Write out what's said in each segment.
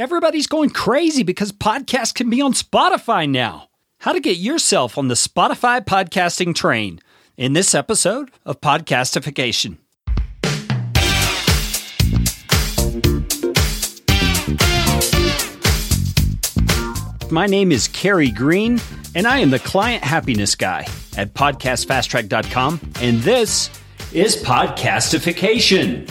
Everybody's going crazy because podcasts can be on Spotify now. How to get yourself on the Spotify podcasting train in this episode of Podcastification. My name is Carey Green, and I am the client happiness guy at podcastfasttrack.com, and this is Podcastification.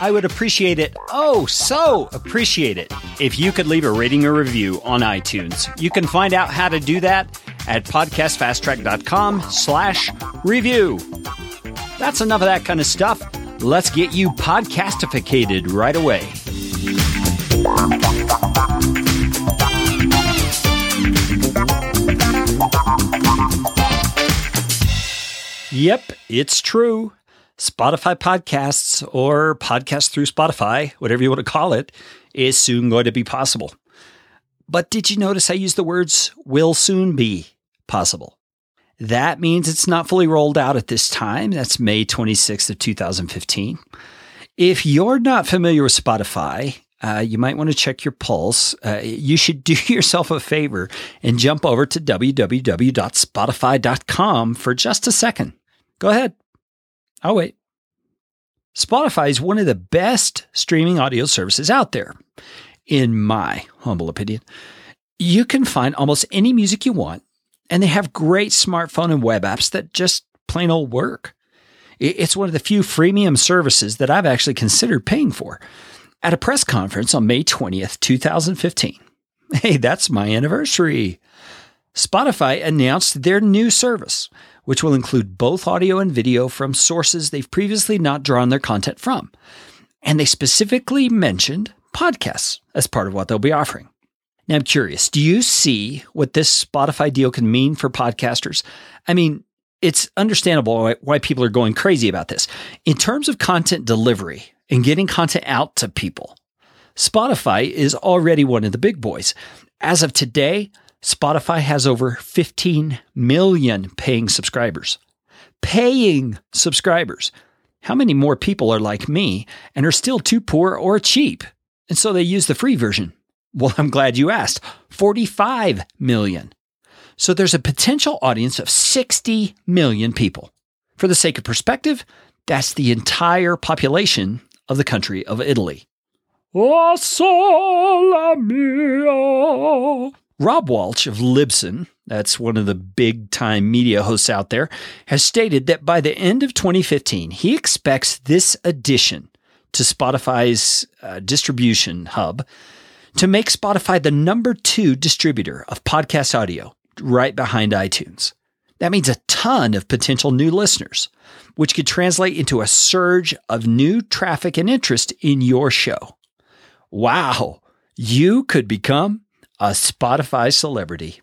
I would appreciate it, oh, so appreciate it, if you could leave a rating or review on iTunes. You can find out how to do that at podcastfasttrack.com slash review. That's enough of that kind of stuff. Let's get you podcastificated right away. Yep, it's true. Spotify podcasts or podcasts through Spotify, whatever you want to call it, is soon going to be possible. But did you notice I used the words will soon be possible? That means it's not fully rolled out at this time. That's May 26th of 2015. If you're not familiar with Spotify, uh, you might want to check your pulse. Uh, you should do yourself a favor and jump over to www.spotify.com for just a second. Go ahead. I'll wait. Spotify is one of the best streaming audio services out there, in my humble opinion. You can find almost any music you want, and they have great smartphone and web apps that just plain old work. It's one of the few freemium services that I've actually considered paying for. At a press conference on May 20th, 2015, hey, that's my anniversary. Spotify announced their new service, which will include both audio and video from sources they've previously not drawn their content from. And they specifically mentioned podcasts as part of what they'll be offering. Now, I'm curious do you see what this Spotify deal can mean for podcasters? I mean, it's understandable why people are going crazy about this. In terms of content delivery and getting content out to people, Spotify is already one of the big boys. As of today, Spotify has over 15 million paying subscribers. Paying subscribers. How many more people are like me and are still too poor or cheap? And so they use the free version. Well, I'm glad you asked. 45 million. So there's a potential audience of 60 million people. For the sake of perspective, that's the entire population of the country of Italy. Oh. Rob Walch of Libsyn, that's one of the big time media hosts out there, has stated that by the end of 2015, he expects this addition to Spotify's uh, distribution hub to make Spotify the number two distributor of podcast audio, right behind iTunes. That means a ton of potential new listeners, which could translate into a surge of new traffic and interest in your show. Wow, you could become a Spotify celebrity.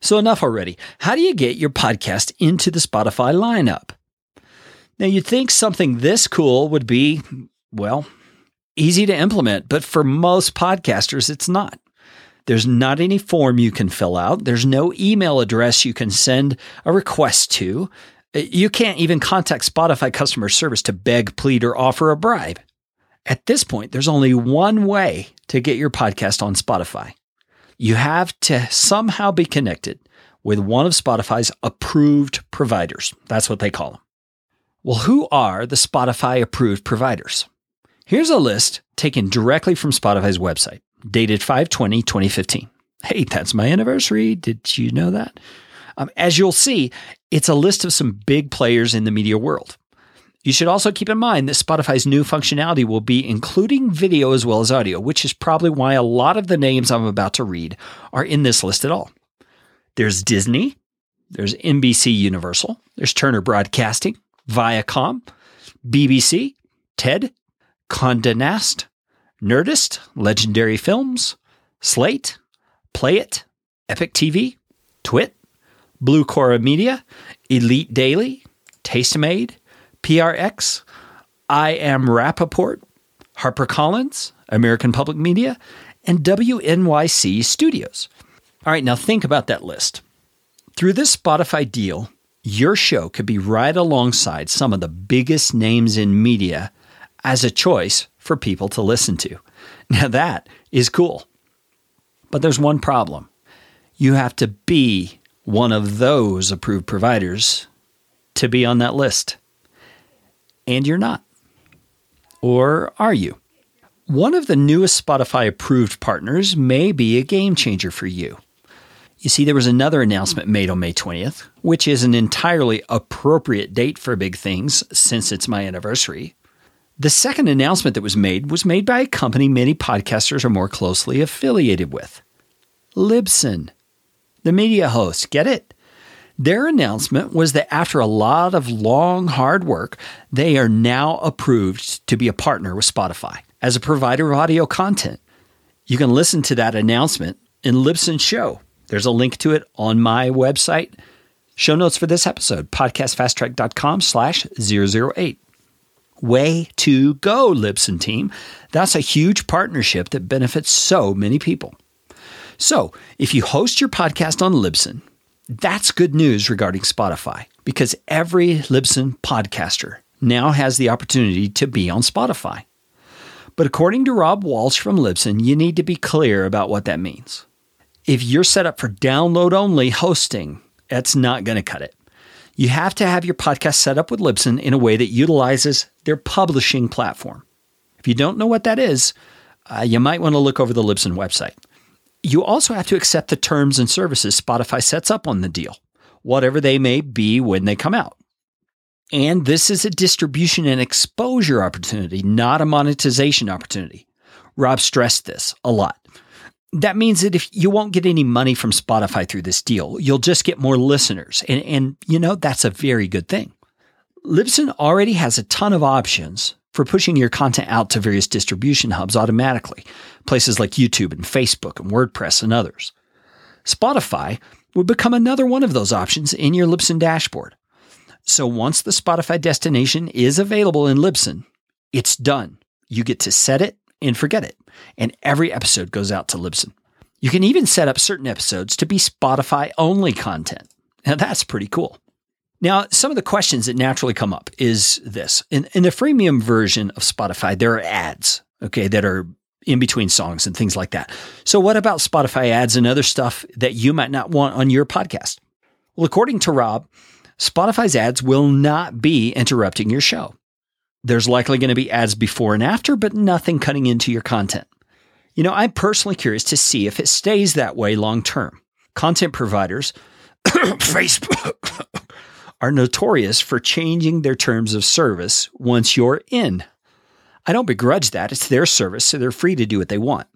So, enough already. How do you get your podcast into the Spotify lineup? Now, you'd think something this cool would be, well, easy to implement, but for most podcasters, it's not. There's not any form you can fill out. There's no email address you can send a request to. Uh, you can't even contact Spotify customer service to beg, plead, or offer a bribe. At this point, there's only one way to get your podcast on Spotify you have to somehow be connected with one of Spotify's approved providers. That's what they call them. Well, who are the Spotify approved providers? Here's a list taken directly from Spotify's website, dated 520 2015. Hey, that's my anniversary. Did you know that? Um, as you'll see, it's a list of some big players in the media world. You should also keep in mind that Spotify's new functionality will be including video as well as audio, which is probably why a lot of the names I'm about to read are in this list at all. There's Disney, there's NBC Universal, there's Turner Broadcasting, Viacom, BBC, TED, Condé Nast, Nerdist, Legendary Films, Slate, Play It, Epic TV, Twit, Blue Cora Media, Elite Daily, Tastemade, PRX, I Am Rapaport, HarperCollins, American Public Media, and WNYC Studios. All right, now think about that list. Through this Spotify deal, your show could be right alongside some of the biggest names in media as a choice for people to listen to. Now, that is cool. But there's one problem you have to be one of those approved providers to be on that list. And you're not. Or are you? One of the newest Spotify approved partners may be a game changer for you. You see, there was another announcement made on May 20th, which is an entirely appropriate date for big things since it's my anniversary. The second announcement that was made was made by a company many podcasters are more closely affiliated with Libsyn, the media host. Get it? Their announcement was that after a lot of long, hard work, they are now approved to be a partner with Spotify as a provider of audio content. You can listen to that announcement in Libsyn Show. There's a link to it on my website. Show notes for this episode, podcastfasttrack.com slash 008. Way to go, Libsyn team. That's a huge partnership that benefits so many people. So, if you host your podcast on Libsyn, that's good news regarding Spotify because every Libsyn podcaster now has the opportunity to be on Spotify. But according to Rob Walch from Libsyn, you need to be clear about what that means. If you're set up for download only hosting, that's not going to cut it. You have to have your podcast set up with Libsyn in a way that utilizes their publishing platform. If you don't know what that is, uh, you might want to look over the Libsyn website. You also have to accept the terms and services Spotify sets up on the deal, whatever they may be when they come out. And this is a distribution and exposure opportunity, not a monetization opportunity. Rob stressed this a lot. That means that if you won't get any money from Spotify through this deal, you'll just get more listeners. And, and you know, that's a very good thing. Libsyn already has a ton of options for pushing your content out to various distribution hubs automatically, places like YouTube and Facebook and WordPress and others. Spotify would become another one of those options in your Libsyn dashboard. So once the Spotify destination is available in Libsyn, it's done. You get to set it and forget it, and every episode goes out to Libsyn. You can even set up certain episodes to be Spotify only content. Now that's pretty cool. Now, some of the questions that naturally come up is this. In, in the freemium version of Spotify, there are ads, okay, that are in between songs and things like that. So, what about Spotify ads and other stuff that you might not want on your podcast? Well, according to Rob, Spotify's ads will not be interrupting your show. There's likely going to be ads before and after, but nothing cutting into your content. You know, I'm personally curious to see if it stays that way long term. Content providers, Facebook, are notorious for changing their terms of service once you're in. I don't begrudge that. It's their service, so they're free to do what they want.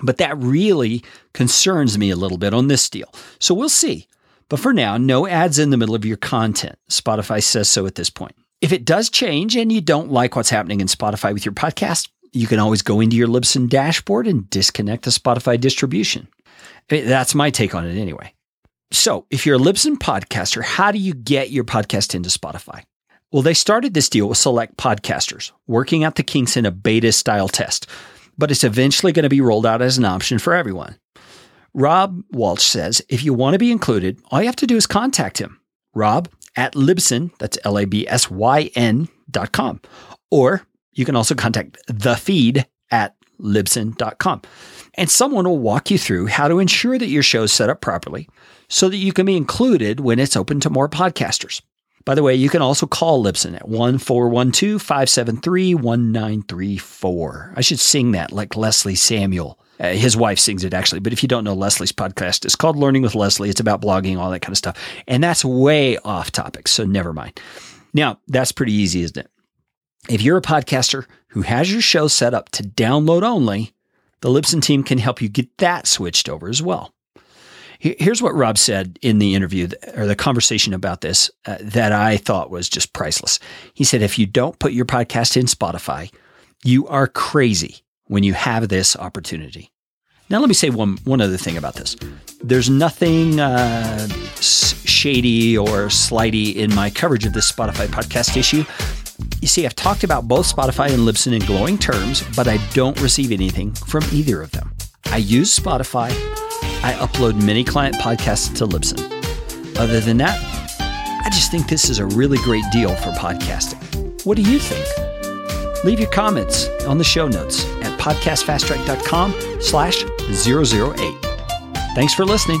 But that really concerns me a little bit on this deal. So we'll see. But for now, no ads in the middle of your content. Spotify says so at this point. If it does change and you don't like what's happening in Spotify with your podcast, you can always go into your Libsyn dashboard and disconnect the Spotify distribution. Eh, that's my take on it anyway. So, if you're a Libsyn podcaster, how do you get your podcast into Spotify? Well, they started this deal with select podcasters, working out the kinks in a beta style test, but it's eventually going to be rolled out as an option for everyone. Rob Walch says if you want to be included, all you have to do is contact him, rob at Libsyn, that's L A B S Y N dot com. Or you can also contact the feed at libsyn.com. And someone will walk you through how to ensure that your show is set up properly so that you can be included when it's open to more podcasters. By the way, you can also call Libsyn at 1412 573 1934. I should sing that like Leslie Samuel. Uh, his wife sings it actually, but if you don't know Leslie's podcast, it's called Learning with Leslie. It's about blogging, all that kind of stuff. And that's way off topic, so never mind. Now, that's pretty easy, isn't it? If you're a podcaster who has your show set up to download only, the Libsyn team can help you get that switched over as well. Here's what Rob said in the interview or the conversation about this uh, that I thought was just priceless. He said, if you don't put your podcast in Spotify, you are crazy when you have this opportunity. Now, let me say one, one other thing about this. There's nothing uh, shady or slighty in my coverage of this Spotify podcast issue. You see, I've talked about both Spotify and Libsyn in glowing terms, but I don't receive anything from either of them. I use Spotify. I upload many client podcasts to Libsyn. Other than that, I just think this is a really great deal for podcasting. What do you think? Leave your comments on the show notes at podcastfasttrack.com slash 008. Thanks for listening.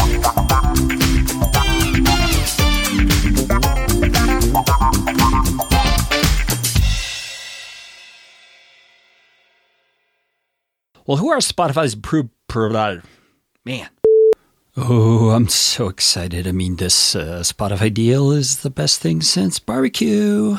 Well, who are Spotify's pro- pro- man? Oh, I'm so excited. I mean, this uh, Spotify deal is the best thing since barbecue.